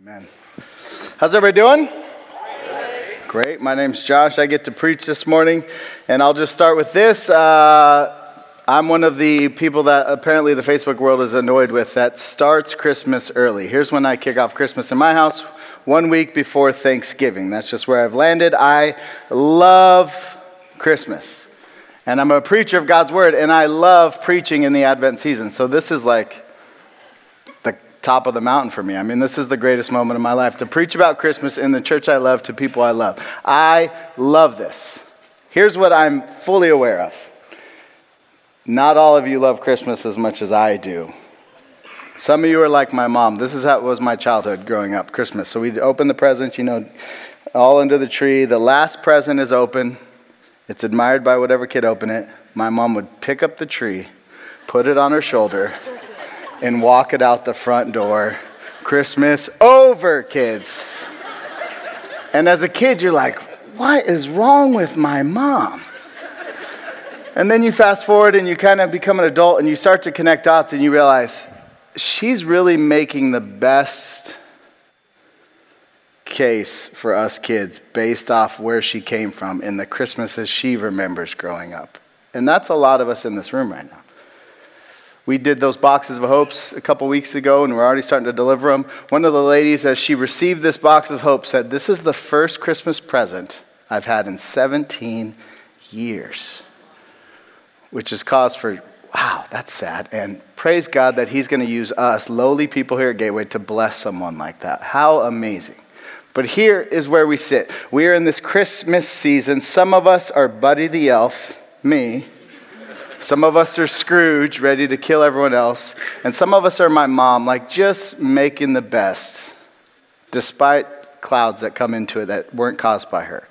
Amen. How's everybody doing? Great. My name's Josh. I get to preach this morning, and I'll just start with this. Uh, I'm one of the people that apparently the Facebook world is annoyed with that starts Christmas early. Here's when I kick off Christmas in my house one week before Thanksgiving. That's just where I've landed. I love Christmas. And I'm a preacher of God's word, and I love preaching in the Advent season. So this is like top of the mountain for me. I mean, this is the greatest moment of my life to preach about Christmas in the church I love to people I love. I love this. Here's what I'm fully aware of not all of you love Christmas as much as I do. Some of you are like my mom. This is how it was my childhood growing up, Christmas. So we'd open the presents, you know, all under the tree. The last present is open. It's admired by whatever kid open it. My mom would pick up the tree, put it on her shoulder, and walk it out the front door. Christmas over, kids. And as a kid, you're like, what is wrong with my mom? And then you fast forward and you kind of become an adult and you start to connect dots and you realize she's really making the best case for us kids based off where she came from in the Christmases she remembers growing up. And that's a lot of us in this room right now. We did those boxes of hopes a couple weeks ago, and we're already starting to deliver them. One of the ladies, as she received this box of hope, said, This is the first Christmas present I've had in 17 years, which is cause for, wow, that's sad. And praise God that He's going to use us, lowly people here at Gateway, to bless someone like that. How amazing. But here is where we sit. We are in this Christmas season. Some of us are Buddy the Elf, me. Some of us are Scrooge, ready to kill everyone else. And some of us are my mom, like just making the best, despite clouds that come into it that weren't caused by her.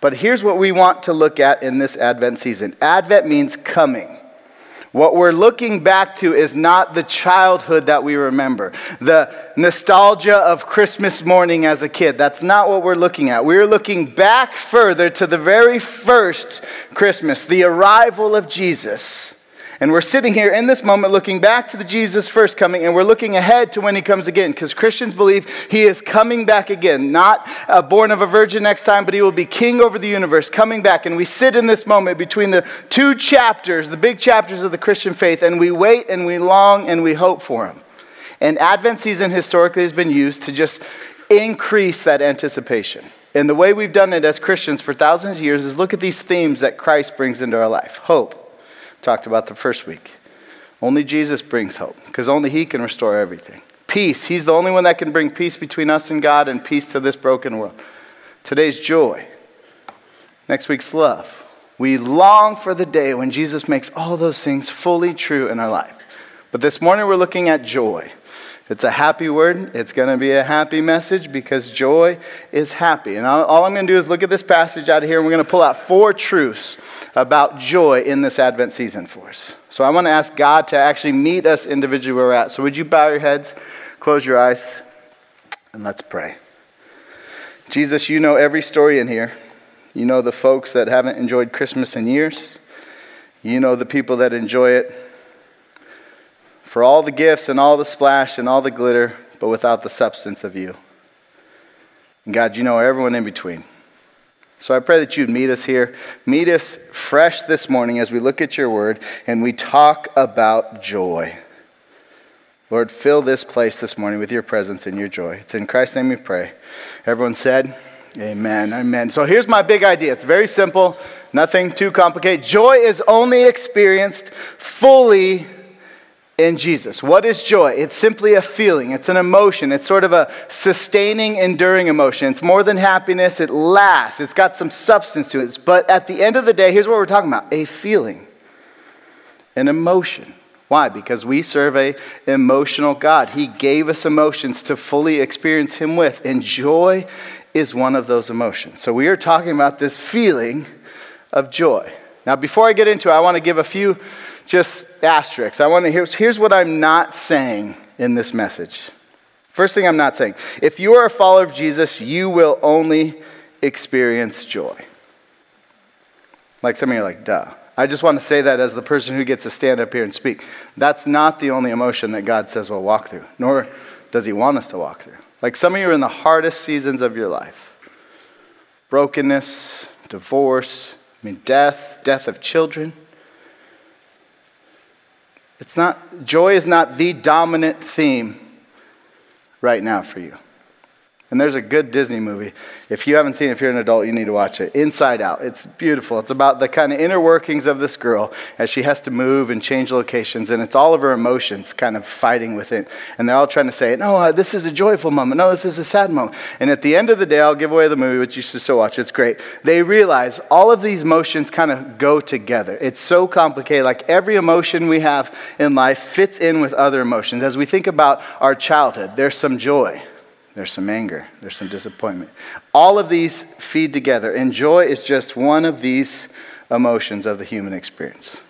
But here's what we want to look at in this Advent season Advent means coming. What we're looking back to is not the childhood that we remember, the nostalgia of Christmas morning as a kid. That's not what we're looking at. We're looking back further to the very first Christmas, the arrival of Jesus. And we're sitting here in this moment looking back to the Jesus first coming, and we're looking ahead to when he comes again, because Christians believe he is coming back again. Not uh, born of a virgin next time, but he will be king over the universe, coming back. And we sit in this moment between the two chapters, the big chapters of the Christian faith, and we wait and we long and we hope for him. And Advent season historically has been used to just increase that anticipation. And the way we've done it as Christians for thousands of years is look at these themes that Christ brings into our life hope, talked about the first week. Only Jesus brings hope because only He can restore everything. Peace, He's the only one that can bring peace between us and God and peace to this broken world. Today's joy. Next week's love. We long for the day when Jesus makes all those things fully true in our life. But this morning we're looking at joy. It's a happy word. It's going to be a happy message because joy is happy. And all I'm going to do is look at this passage out of here, and we're going to pull out four truths about joy in this Advent season for us. So I want to ask God to actually meet us individually where we're at. So would you bow your heads, close your eyes, and let's pray. Jesus, you know every story in here. You know the folks that haven't enjoyed Christmas in years. You know the people that enjoy it for all the gifts and all the splash and all the glitter, but without the substance of you. And God, you know everyone in between. So I pray that you'd meet us here. Meet us fresh this morning as we look at your word and we talk about joy. Lord, fill this place this morning with your presence and your joy. It's in Christ's name we pray. Everyone said, Amen. Amen. So here's my big idea. It's very simple, nothing too complicated. Joy is only experienced fully in Jesus. What is joy? It's simply a feeling, it's an emotion, it's sort of a sustaining, enduring emotion. It's more than happiness, it lasts, it's got some substance to it. But at the end of the day, here's what we're talking about a feeling, an emotion. Why? Because we serve a emotional God. He gave us emotions to fully experience him with, and joy is one of those emotions. So we are talking about this feeling of joy. Now, before I get into it, I want to give a few just asterisks. I want to hear, here's what I'm not saying in this message. First thing I'm not saying if you are a follower of Jesus, you will only experience joy. Like some of you are like, duh. I just want to say that as the person who gets to stand up here and speak. That's not the only emotion that God says we'll walk through, nor does He want us to walk through? Like some of you are in the hardest seasons of your life brokenness, divorce, I mean, death, death of children. It's not, joy is not the dominant theme right now for you. And there's a good Disney movie. If you haven't seen it, if you're an adult, you need to watch it. Inside Out. It's beautiful. It's about the kind of inner workings of this girl as she has to move and change locations. And it's all of her emotions kind of fighting within. And they're all trying to say, no, uh, this is a joyful moment. No, this is a sad moment. And at the end of the day, I'll give away the movie, which you should still watch. It's great. They realize all of these emotions kind of go together. It's so complicated. Like every emotion we have in life fits in with other emotions. As we think about our childhood, there's some joy there's some anger, there's some disappointment. All of these feed together, and joy is just one of these emotions of the human experience.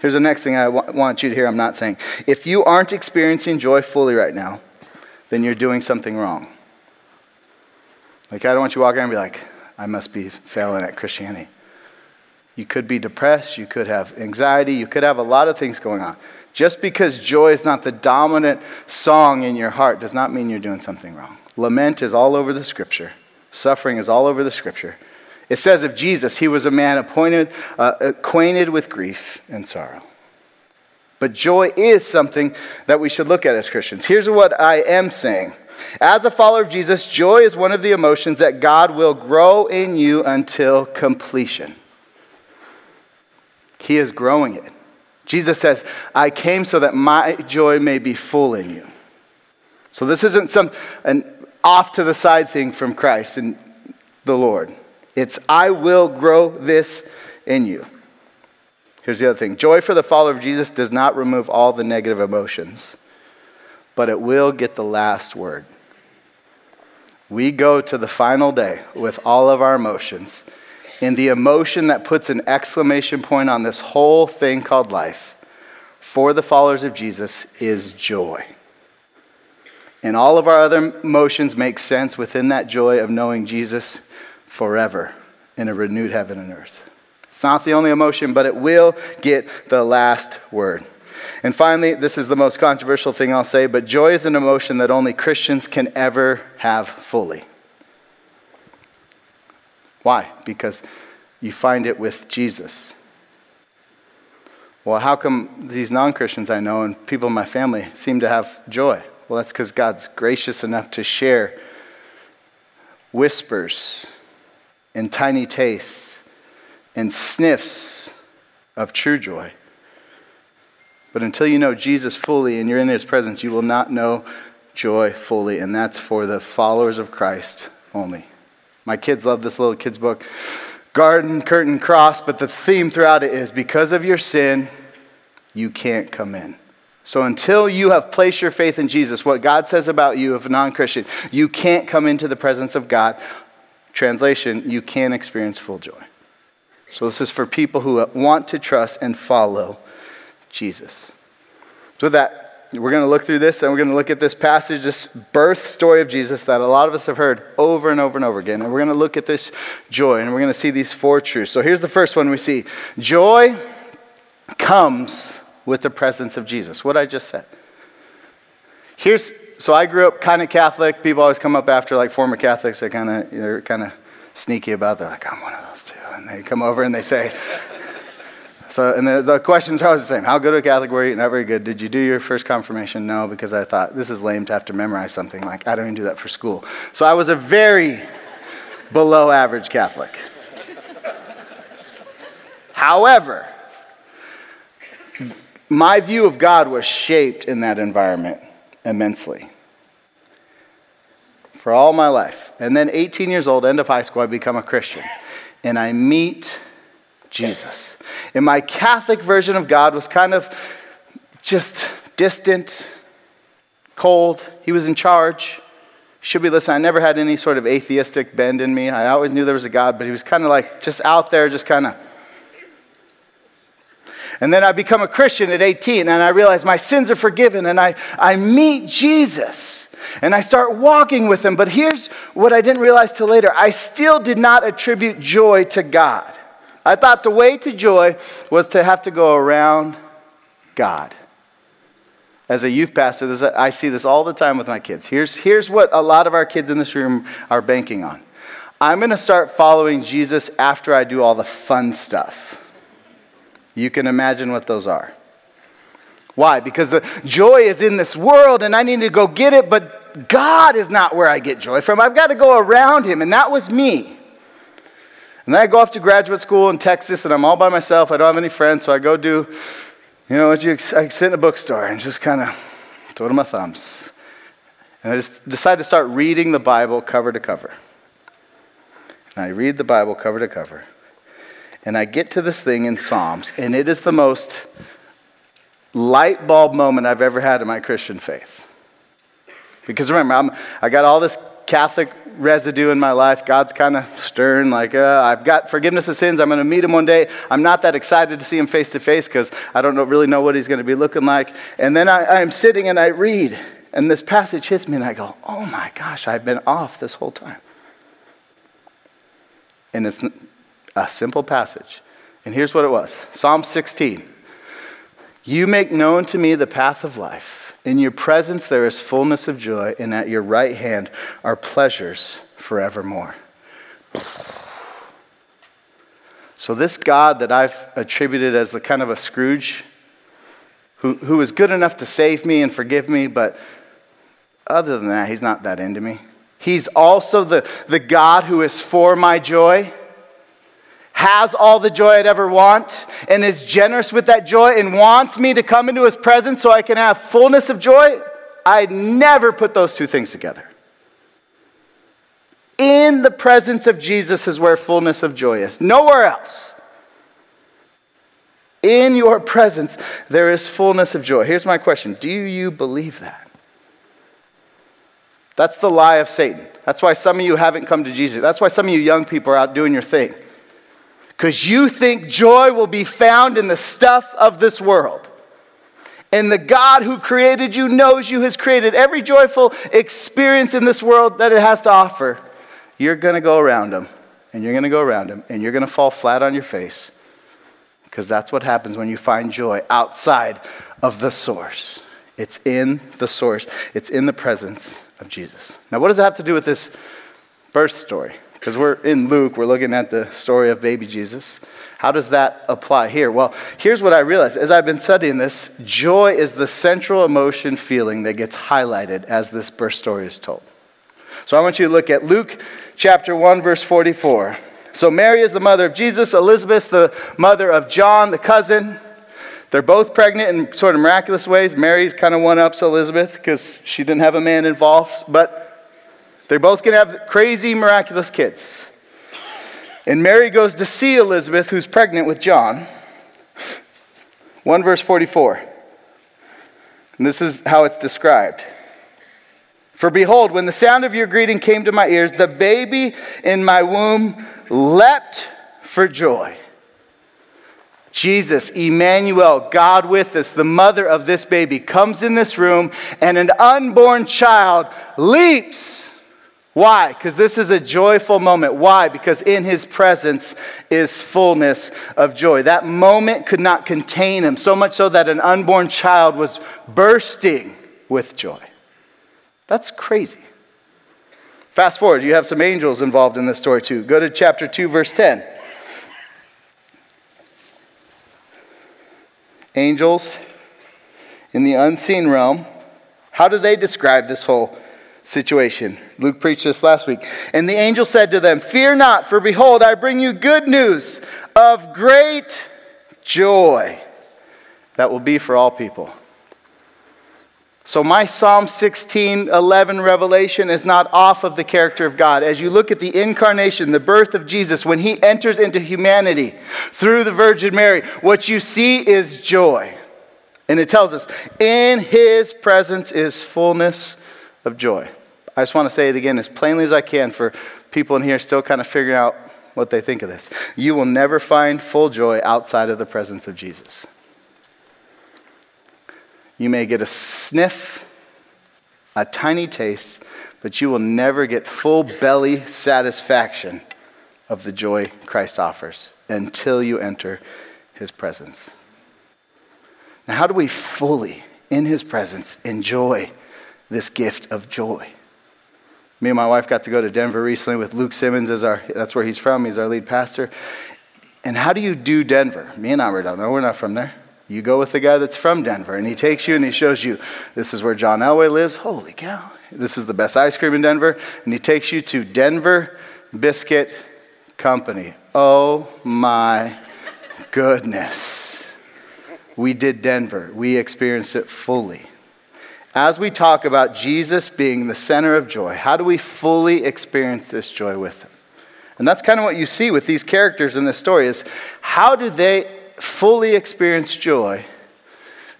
Here's the next thing I w- want you to hear I'm not saying. If you aren't experiencing joy fully right now, then you're doing something wrong. Like, I don't want you to walk around and be like, I must be failing at Christianity. You could be depressed, you could have anxiety, you could have a lot of things going on. Just because joy is not the dominant song in your heart does not mean you're doing something wrong. Lament is all over the scripture, suffering is all over the scripture. It says of Jesus, he was a man appointed, uh, acquainted with grief and sorrow. But joy is something that we should look at as Christians. Here's what I am saying. As a follower of Jesus, joy is one of the emotions that God will grow in you until completion. He is growing it. Jesus says, I came so that my joy may be full in you. So this isn't some an off to the side thing from Christ and the Lord. It's I will grow this in you. Here's the other thing joy for the follower of Jesus does not remove all the negative emotions, but it will get the last word. We go to the final day with all of our emotions and the emotion that puts an exclamation point on this whole thing called life for the followers of Jesus is joy. And all of our other emotions make sense within that joy of knowing Jesus forever in a renewed heaven and earth. It's not the only emotion, but it will get the last word. And finally, this is the most controversial thing I'll say, but joy is an emotion that only Christians can ever have fully. Why? Because you find it with Jesus. Well, how come these non Christians I know and people in my family seem to have joy? Well, that's because God's gracious enough to share whispers and tiny tastes and sniffs of true joy. But until you know Jesus fully and you're in his presence, you will not know joy fully. And that's for the followers of Christ only. My kids love this little kids' book, Garden, Curtain, Cross, but the theme throughout it is because of your sin, you can't come in. So until you have placed your faith in Jesus, what God says about you, if a non Christian, you can't come into the presence of God. Translation, you can't experience full joy. So this is for people who want to trust and follow Jesus. So with that, we're going to look through this and we're going to look at this passage, this birth story of Jesus that a lot of us have heard over and over and over again. And we're going to look at this joy and we're going to see these four truths. So here's the first one we see joy comes with the presence of Jesus. What I just said. Here's so I grew up kind of Catholic. People always come up after like former Catholics. They kind of they're kind of sneaky about. It. They're like, I'm one of those too, and they come over and they say, so, and the, the questions are always the same. How good a Catholic were you? Not very good. Did you do your first confirmation? No, because I thought this is lame to have to memorize something. Like, I don't even do that for school. So I was a very below average Catholic. However, my view of God was shaped in that environment immensely for all my life. And then, 18 years old, end of high school, I become a Christian. And I meet Jesus. And my Catholic version of God was kind of just distant, cold. He was in charge. Should be listening. I never had any sort of atheistic bend in me. I always knew there was a God, but he was kind of like just out there, just kind of. And then I become a Christian at 18 and I realize my sins are forgiven and I, I meet Jesus and I start walking with him. But here's what I didn't realize till later I still did not attribute joy to God. I thought the way to joy was to have to go around God. as a youth pastor, this, I see this all the time with my kids. Here's, here's what a lot of our kids in this room are banking on I'm going to start following Jesus after I do all the fun stuff. You can imagine what those are. Why? Because the joy is in this world and I need to go get it, but God is not where I get joy from. I've got to go around Him, and that was me. And then I go off to graduate school in Texas and I'm all by myself. I don't have any friends, so I go do, you know, you, I sit in a bookstore and just kind of twiddle my thumbs. And I just decide to start reading the Bible cover to cover. And I read the Bible cover to cover. And I get to this thing in Psalms, and it is the most light bulb moment I've ever had in my Christian faith. Because remember, I'm, I got all this Catholic residue in my life. God's kind of stern, like, uh, I've got forgiveness of sins. I'm going to meet him one day. I'm not that excited to see him face to face because I don't know, really know what he's going to be looking like. And then I, I'm sitting and I read, and this passage hits me, and I go, oh my gosh, I've been off this whole time. And it's a simple passage. And here's what it was Psalm 16. You make known to me the path of life. In your presence there is fullness of joy, and at your right hand are pleasures forevermore. So, this God that I've attributed as the kind of a Scrooge, who, who is good enough to save me and forgive me, but other than that, he's not that into me. He's also the, the God who is for my joy has all the joy I'd ever want and is generous with that joy and wants me to come into his presence so I can have fullness of joy, I'd never put those two things together. In the presence of Jesus is where fullness of joy is, nowhere else. In your presence, there is fullness of joy. Here's my question Do you believe that? That's the lie of Satan. That's why some of you haven't come to Jesus. That's why some of you young people are out doing your thing because you think joy will be found in the stuff of this world. And the God who created you knows you has created every joyful experience in this world that it has to offer. You're going to go around them, and you're going to go around them, and you're going to fall flat on your face because that's what happens when you find joy outside of the source. It's in the source, it's in the presence of Jesus. Now, what does it have to do with this birth story? Because we're in Luke, we're looking at the story of baby Jesus. How does that apply here? Well, here's what I realized as I've been studying this joy is the central emotion feeling that gets highlighted as this birth story is told. So I want you to look at Luke chapter 1, verse 44. So Mary is the mother of Jesus, Elizabeth, the mother of John, the cousin. They're both pregnant in sort of miraculous ways. Mary's kind of one ups Elizabeth because she didn't have a man involved, but they're both going to have crazy, miraculous kids. And Mary goes to see Elizabeth, who's pregnant with John. 1 verse 44. And this is how it's described. For behold, when the sound of your greeting came to my ears, the baby in my womb leapt for joy. Jesus, Emmanuel, God with us, the mother of this baby, comes in this room, and an unborn child leaps why? Because this is a joyful moment. Why? Because in his presence is fullness of joy. That moment could not contain him, so much so that an unborn child was bursting with joy. That's crazy. Fast forward, you have some angels involved in this story too. Go to chapter 2, verse 10. Angels in the unseen realm, how do they describe this whole situation. Luke preached this last week. And the angel said to them, Fear not, for behold, I bring you good news of great joy that will be for all people. So, my Psalm 16, 11 revelation is not off of the character of God. As you look at the incarnation, the birth of Jesus, when he enters into humanity through the Virgin Mary, what you see is joy. And it tells us, in his presence is fullness of joy. I just want to say it again as plainly as I can for people in here still kind of figuring out what they think of this. You will never find full joy outside of the presence of Jesus. You may get a sniff, a tiny taste, but you will never get full belly satisfaction of the joy Christ offers until you enter his presence. Now, how do we fully in his presence, enjoy this gift of joy. Me and my wife got to go to Denver recently with Luke Simmons as our that's where he's from. He's our lead pastor. And how do you do Denver? Me and I were down there. We're not from there. You go with the guy that's from Denver, and he takes you and he shows you this is where John Elway lives. Holy cow. This is the best ice cream in Denver. And he takes you to Denver Biscuit Company. Oh my goodness. We did Denver, we experienced it fully. As we talk about Jesus being the center of joy, how do we fully experience this joy with him? And that's kind of what you see with these characters in this story is how do they fully experience joy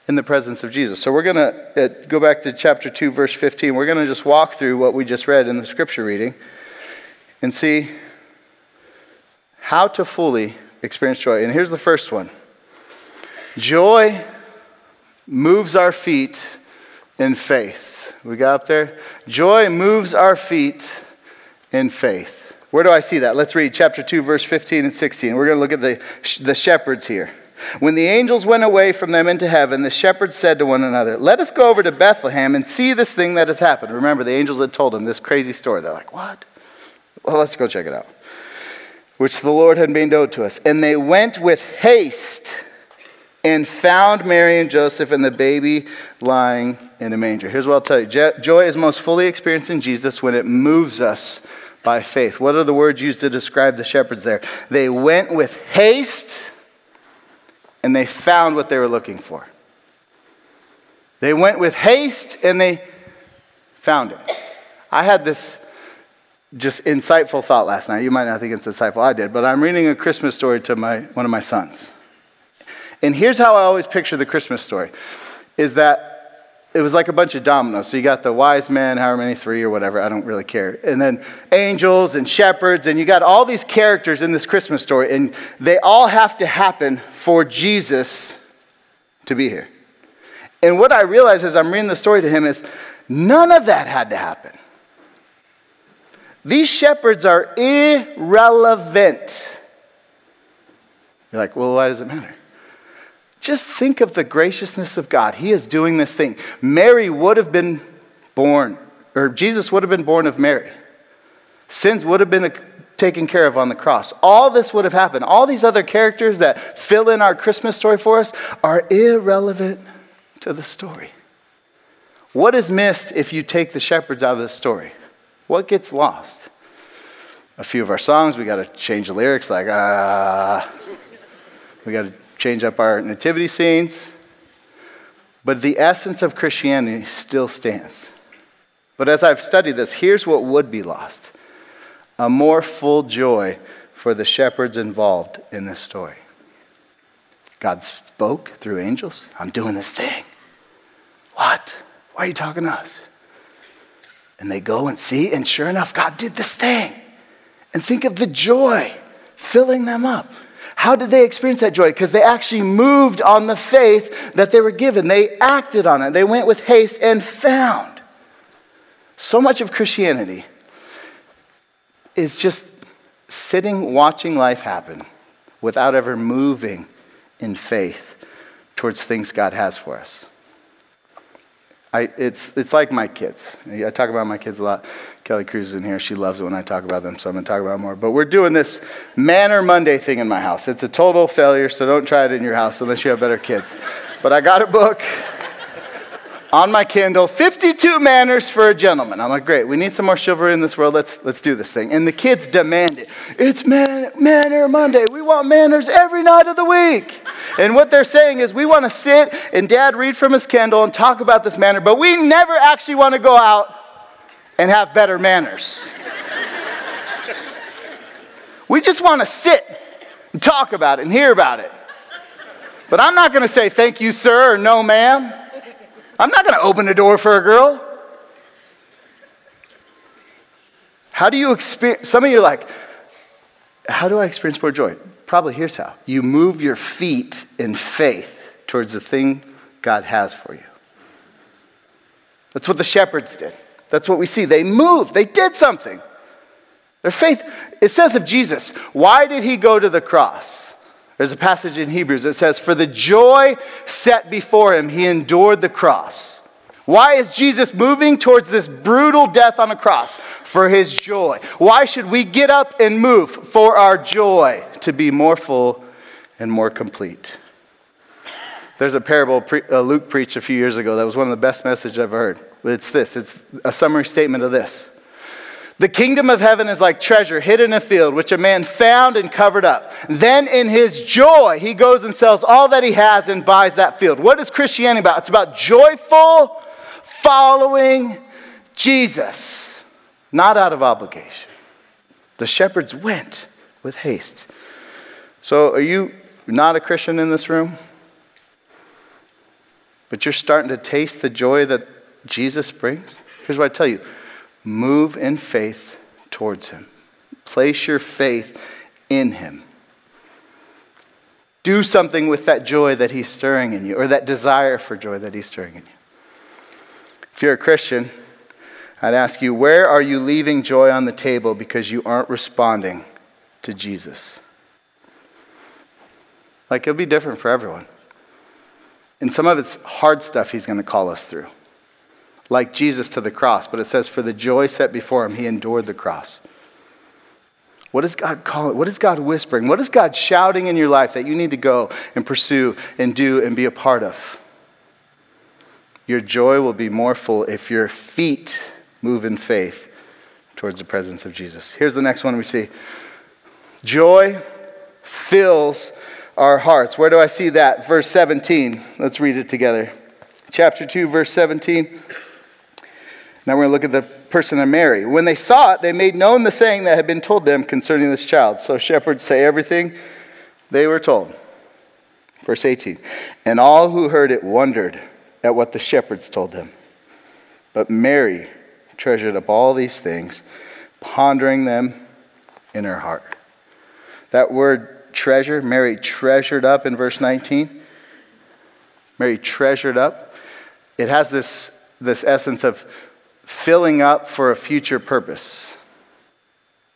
in the presence of Jesus? So we're going to go back to chapter 2 verse 15. We're going to just walk through what we just read in the scripture reading and see how to fully experience joy. And here's the first one. Joy moves our feet in faith. We got up there? Joy moves our feet in faith. Where do I see that? Let's read chapter 2, verse 15 and 16. We're going to look at the, the shepherds here. When the angels went away from them into heaven, the shepherds said to one another, Let us go over to Bethlehem and see this thing that has happened. Remember, the angels had told them this crazy story. They're like, What? Well, let's go check it out. Which the Lord had known to us. And they went with haste and found Mary and Joseph and the baby lying in a manger. Here's what I'll tell you joy is most fully experienced in Jesus when it moves us by faith. What are the words used to describe the shepherds there? They went with haste and they found what they were looking for. They went with haste and they found it. I had this just insightful thought last night. You might not think it's insightful, I did, but I'm reading a Christmas story to my, one of my sons. And here's how I always picture the Christmas story is that it was like a bunch of dominoes. So you got the wise men, however many, three or whatever, I don't really care. And then angels and shepherds, and you got all these characters in this Christmas story, and they all have to happen for Jesus to be here. And what I realize as I'm reading the story to him is none of that had to happen. These shepherds are irrelevant. You're like, well, why does it matter? Just think of the graciousness of God. He is doing this thing. Mary would have been born, or Jesus would have been born of Mary. Sins would have been taken care of on the cross. All this would have happened. All these other characters that fill in our Christmas story for us are irrelevant to the story. What is missed if you take the shepherds out of the story? What gets lost? A few of our songs, we got to change the lyrics, like, ah. Uh, we got to change up our nativity scenes. But the essence of Christianity still stands. But as I've studied this, here's what would be lost a more full joy for the shepherds involved in this story. God spoke through angels. I'm doing this thing. What? Why are you talking to us? And they go and see, and sure enough, God did this thing. And think of the joy filling them up. How did they experience that joy? Because they actually moved on the faith that they were given. They acted on it. They went with haste and found. So much of Christianity is just sitting, watching life happen without ever moving in faith towards things God has for us. I, it's, it's like my kids. I talk about my kids a lot. Kelly Cruz is in here. She loves it when I talk about them, so I'm going to talk about them more. But we're doing this Manner Monday thing in my house. It's a total failure, so don't try it in your house unless you have better kids. But I got a book on my Kindle 52 Manners for a Gentleman. I'm like, great, we need some more chivalry in this world. Let's, let's do this thing. And the kids demand it. It's man, Manner Monday. We want manners every night of the week. And what they're saying is, we want to sit and dad read from his Kindle and talk about this manner, but we never actually want to go out and have better manners. we just want to sit and talk about it and hear about it. But I'm not going to say thank you, sir, or no, ma'am. I'm not going to open the door for a girl. How do you experience? Some of you are like, how do I experience more joy? Probably here's how you move your feet in faith towards the thing God has for you. That's what the shepherds did. That's what we see. They moved, they did something. Their faith, it says of Jesus, why did he go to the cross? There's a passage in Hebrews that says, For the joy set before him, he endured the cross. Why is Jesus moving towards this brutal death on a cross? For his joy. Why should we get up and move? For our joy to be more full and more complete. There's a parable uh, Luke preached a few years ago that was one of the best messages I've heard. It's this it's a summary statement of this. The kingdom of heaven is like treasure hidden in a field, which a man found and covered up. Then, in his joy, he goes and sells all that he has and buys that field. What is Christianity about? It's about joyful following Jesus, not out of obligation. The shepherds went with haste. So, are you not a Christian in this room? But you're starting to taste the joy that Jesus brings? Here's what I tell you move in faith towards Him, place your faith in Him. Do something with that joy that He's stirring in you, or that desire for joy that He's stirring in you. If you're a Christian, I'd ask you, where are you leaving joy on the table because you aren't responding to Jesus? Like, it'll be different for everyone. And some of it's hard stuff he's going to call us through, like Jesus to the cross. But it says, for the joy set before him, he endured the cross. What is God calling? What is God whispering? What is God shouting in your life that you need to go and pursue and do and be a part of? Your joy will be more full if your feet move in faith towards the presence of Jesus. Here's the next one we see joy fills our hearts. Where do I see that? Verse 17. Let's read it together. Chapter 2, verse 17. Now we're going to look at the person of Mary. When they saw it, they made known the saying that had been told them concerning this child. So shepherds say everything they were told. Verse 18. And all who heard it wondered at what the shepherds told them. But Mary treasured up all these things, pondering them in her heart. That word treasure, Mary treasured up in verse 19. Mary treasured up. It has this, this essence of filling up for a future purpose,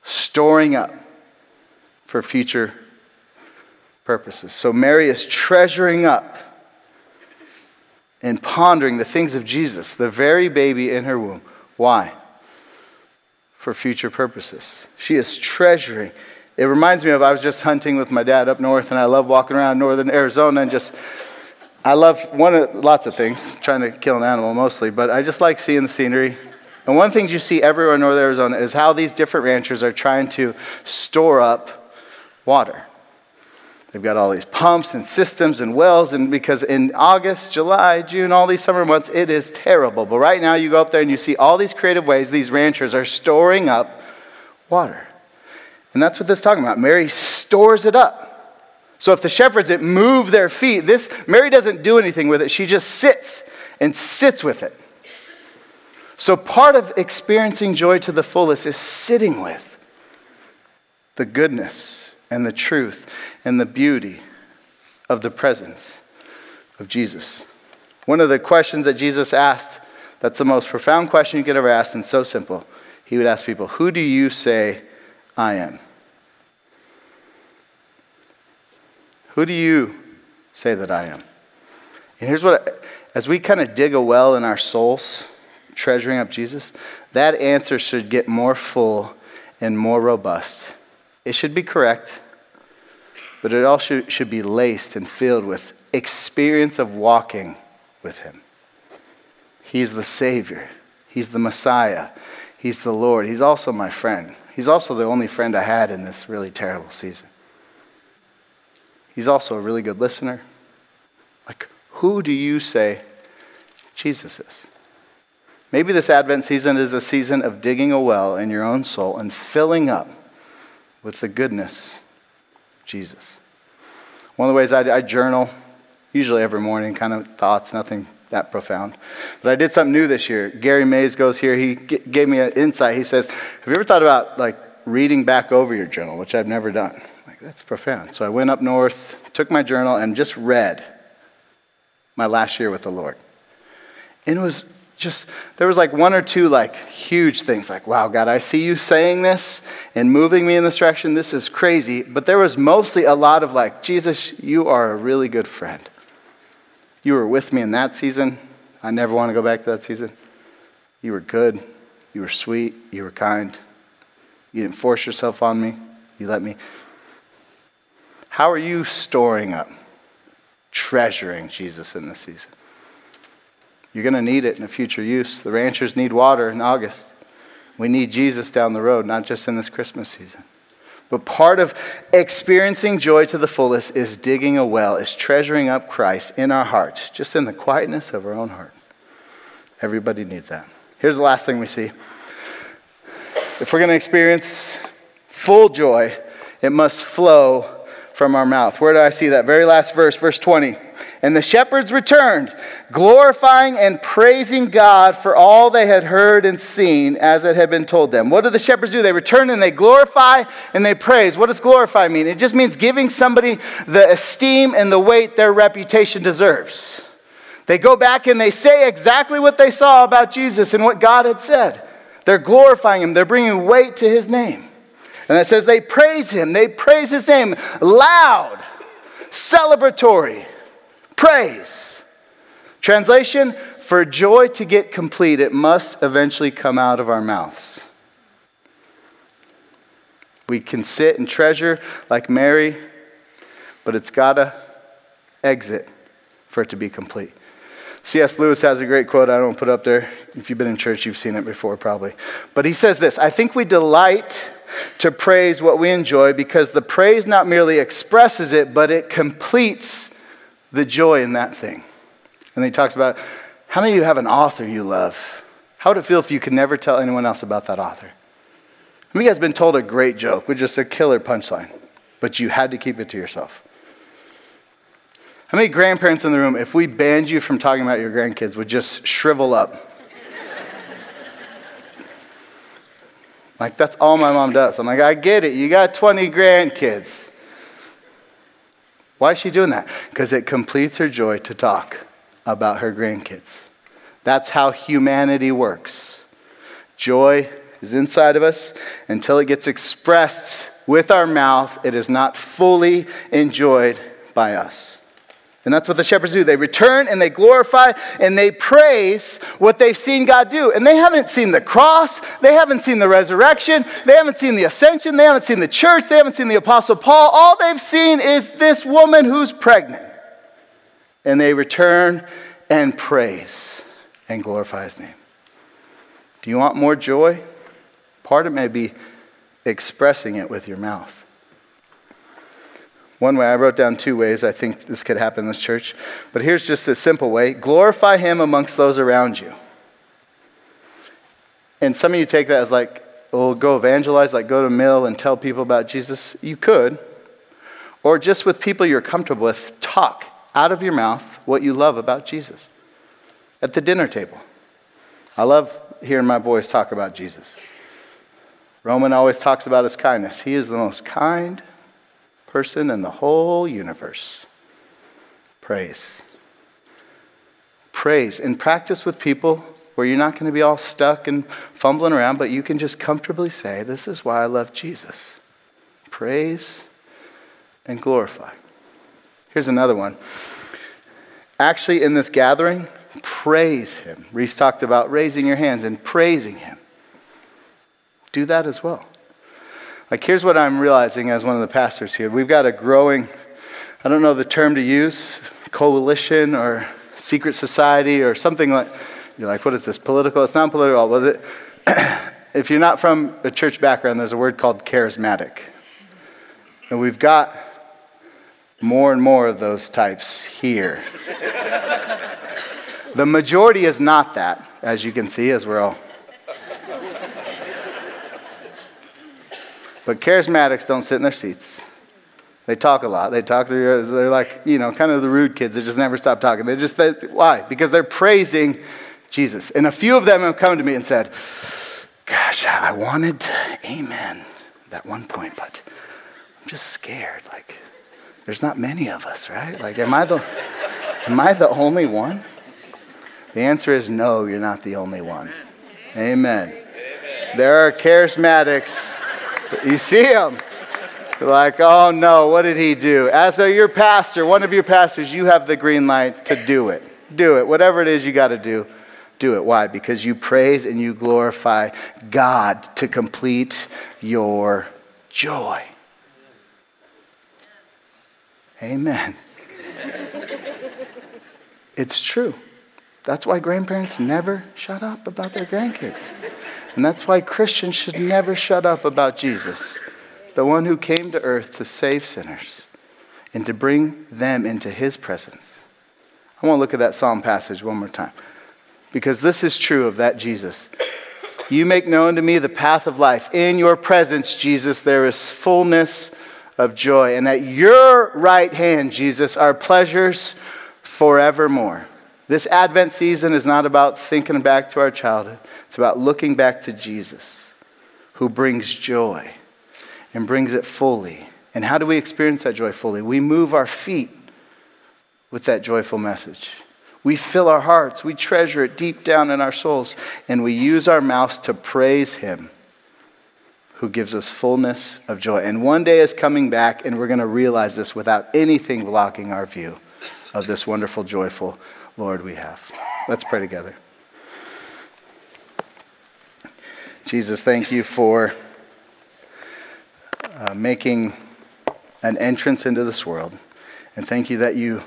storing up for future purposes. So Mary is treasuring up and pondering the things of Jesus, the very baby in her womb. Why? For future purposes. She is treasuring. It reminds me of I was just hunting with my dad up north, and I love walking around northern Arizona and just. I love one lots of things, trying to kill an animal mostly, but I just like seeing the scenery. And one of the things you see everywhere in northern Arizona is how these different ranchers are trying to store up water. They've got all these pumps and systems and wells, and because in August, July, June, all these summer months, it is terrible. But right now, you go up there and you see all these creative ways these ranchers are storing up water. And that's what this is talking about. Mary stores it up. So if the shepherds that move their feet, this Mary doesn't do anything with it. She just sits and sits with it. So part of experiencing joy to the fullest is sitting with the goodness and the truth and the beauty of the presence of Jesus. One of the questions that Jesus asked, that's the most profound question you could ever ask, and so simple. He would ask people, Who do you say I am? Who do you say that I am? And here's what, as we kind of dig a well in our souls, treasuring up Jesus, that answer should get more full and more robust. It should be correct, but it also should be laced and filled with experience of walking with Him. He's the Savior, He's the Messiah, He's the Lord. He's also my friend. He's also the only friend I had in this really terrible season. He's also a really good listener. Like, who do you say Jesus is? Maybe this Advent season is a season of digging a well in your own soul and filling up with the goodness Jesus. One of the ways I, I journal, usually every morning, kind of thoughts, nothing that profound. But I did something new this year. Gary Mays goes here. He g- gave me an insight. He says, "Have you ever thought about like reading back over your journal, which I've never done?" Like that's profound. So I went up north, took my journal, and just read my last year with the Lord. And it was just there was like one or two like huge things like wow god i see you saying this and moving me in this direction. This is crazy. But there was mostly a lot of like jesus you are a really good friend. You were with me in that season. I never want to go back to that season. You were good. You were sweet. You were kind. You didn't force yourself on me. You let me how are you storing up treasuring jesus in this season you're going to need it in a future use. The ranchers need water in August. We need Jesus down the road, not just in this Christmas season. But part of experiencing joy to the fullest is digging a well, is treasuring up Christ in our hearts, just in the quietness of our own heart. Everybody needs that. Here's the last thing we see. If we're going to experience full joy, it must flow from our mouth. Where do I see that? Very last verse, verse 20. And the shepherds returned, glorifying and praising God for all they had heard and seen as it had been told them. What do the shepherds do? They return and they glorify and they praise. What does glorify mean? It just means giving somebody the esteem and the weight their reputation deserves. They go back and they say exactly what they saw about Jesus and what God had said. They're glorifying him, they're bringing weight to his name. And it says they praise him, they praise his name loud, celebratory praise. Translation For joy to get complete, it must eventually come out of our mouths. We can sit and treasure like Mary, but it's got to exit for it to be complete. C.S. Lewis has a great quote I don't put up there. If you've been in church, you've seen it before, probably. But he says this I think we delight to praise what we enjoy because the praise not merely expresses it, but it completes the joy in that thing. And he talks about how many of you have an author you love? How would it feel if you could never tell anyone else about that author? How many of you guys been told a great joke with just a killer punchline, but you had to keep it to yourself? How many grandparents in the room, if we banned you from talking about your grandkids, would just shrivel up? Like, that's all my mom does. I'm like, I get it. You got 20 grandkids. Why is she doing that? Because it completes her joy to talk about her grandkids. That's how humanity works. Joy is inside of us until it gets expressed with our mouth, it is not fully enjoyed by us. And that's what the shepherds do. They return and they glorify and they praise what they've seen God do. And they haven't seen the cross, they haven't seen the resurrection, they haven't seen the ascension, they haven't seen the church, they haven't seen the apostle Paul. All they've seen is this woman who's pregnant. And they return and praise and glorify his name. Do you want more joy? Part of it may be expressing it with your mouth. One way, I wrote down two ways I think this could happen in this church, but here's just a simple way glorify Him amongst those around you. And some of you take that as like, oh, go evangelize, like go to mill and tell people about Jesus. You could. Or just with people you're comfortable with, talk out of your mouth what you love about Jesus at the dinner table. I love hearing my boys talk about Jesus. Roman always talks about his kindness. He is the most kind, person in the whole universe. Praise. Praise. And practice with people where you're not going to be all stuck and fumbling around, but you can just comfortably say, This is why I love Jesus. Praise and glorify. Here's another one. Actually, in this gathering, praise Him. Reese talked about raising your hands and praising Him. Do that as well. Like, here's what I'm realizing as one of the pastors here. We've got a growing, I don't know the term to use, coalition or secret society or something like, you're like, what is this, political? It's not political. Well, if you're not from a church background, there's a word called charismatic. And we've got more and more of those types here. the majority is not that, as you can see, as we're all But charismatics don't sit in their seats. They talk a lot. They talk. They're, they're like, you know, kind of the rude kids that just never stop talking. They just, they, why? Because they're praising Jesus. And a few of them have come to me and said, gosh, I wanted to amen that one point, but I'm just scared. Like, there's not many of us, right? Like, am I the, am I the only one? The answer is no, you're not the only one. Amen. There are charismatics. You see them. Like, oh no, what did he do? As a, your pastor, one of your pastors, you have the green light to do it. Do it. Whatever it is you got to do, do it. Why? Because you praise and you glorify God to complete your joy. Amen. it's true. That's why grandparents never shut up about their grandkids. And that's why Christians should never shut up about Jesus, the one who came to earth to save sinners and to bring them into his presence. I want to look at that psalm passage one more time because this is true of that Jesus. You make known to me the path of life. In your presence, Jesus, there is fullness of joy. And at your right hand, Jesus, are pleasures forevermore. This Advent season is not about thinking back to our childhood, it's about looking back to Jesus, who brings joy and brings it fully. And how do we experience that joy fully? We move our feet with that joyful message. We fill our hearts, we treasure it deep down in our souls, and we use our mouths to praise Him who gives us fullness of joy. And one day is coming back, and we're going to realize this without anything blocking our view of this wonderful, joyful Lord we have. Let's pray together. Jesus, thank you for uh, making an entrance into this world. And thank you that you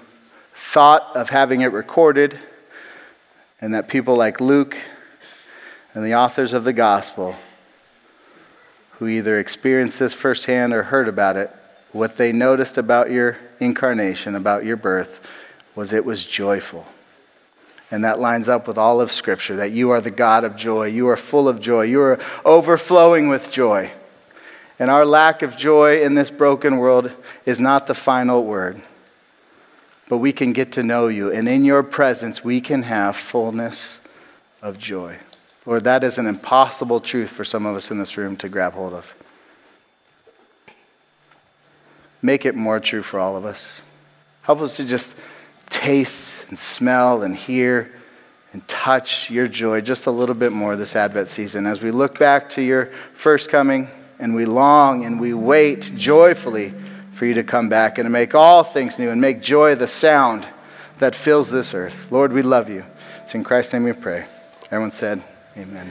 thought of having it recorded and that people like Luke and the authors of the gospel who either experienced this firsthand or heard about it, what they noticed about your incarnation, about your birth, was it was joyful. And that lines up with all of Scripture that you are the God of joy. You are full of joy. You are overflowing with joy. And our lack of joy in this broken world is not the final word. But we can get to know you. And in your presence, we can have fullness of joy. Lord, that is an impossible truth for some of us in this room to grab hold of. Make it more true for all of us. Help us to just taste and smell and hear and touch your joy just a little bit more this Advent season as we look back to your first coming and we long and we wait joyfully for you to come back and to make all things new and make joy the sound that fills this earth. Lord, we love you. It's in Christ's name we pray. Everyone said, Amen.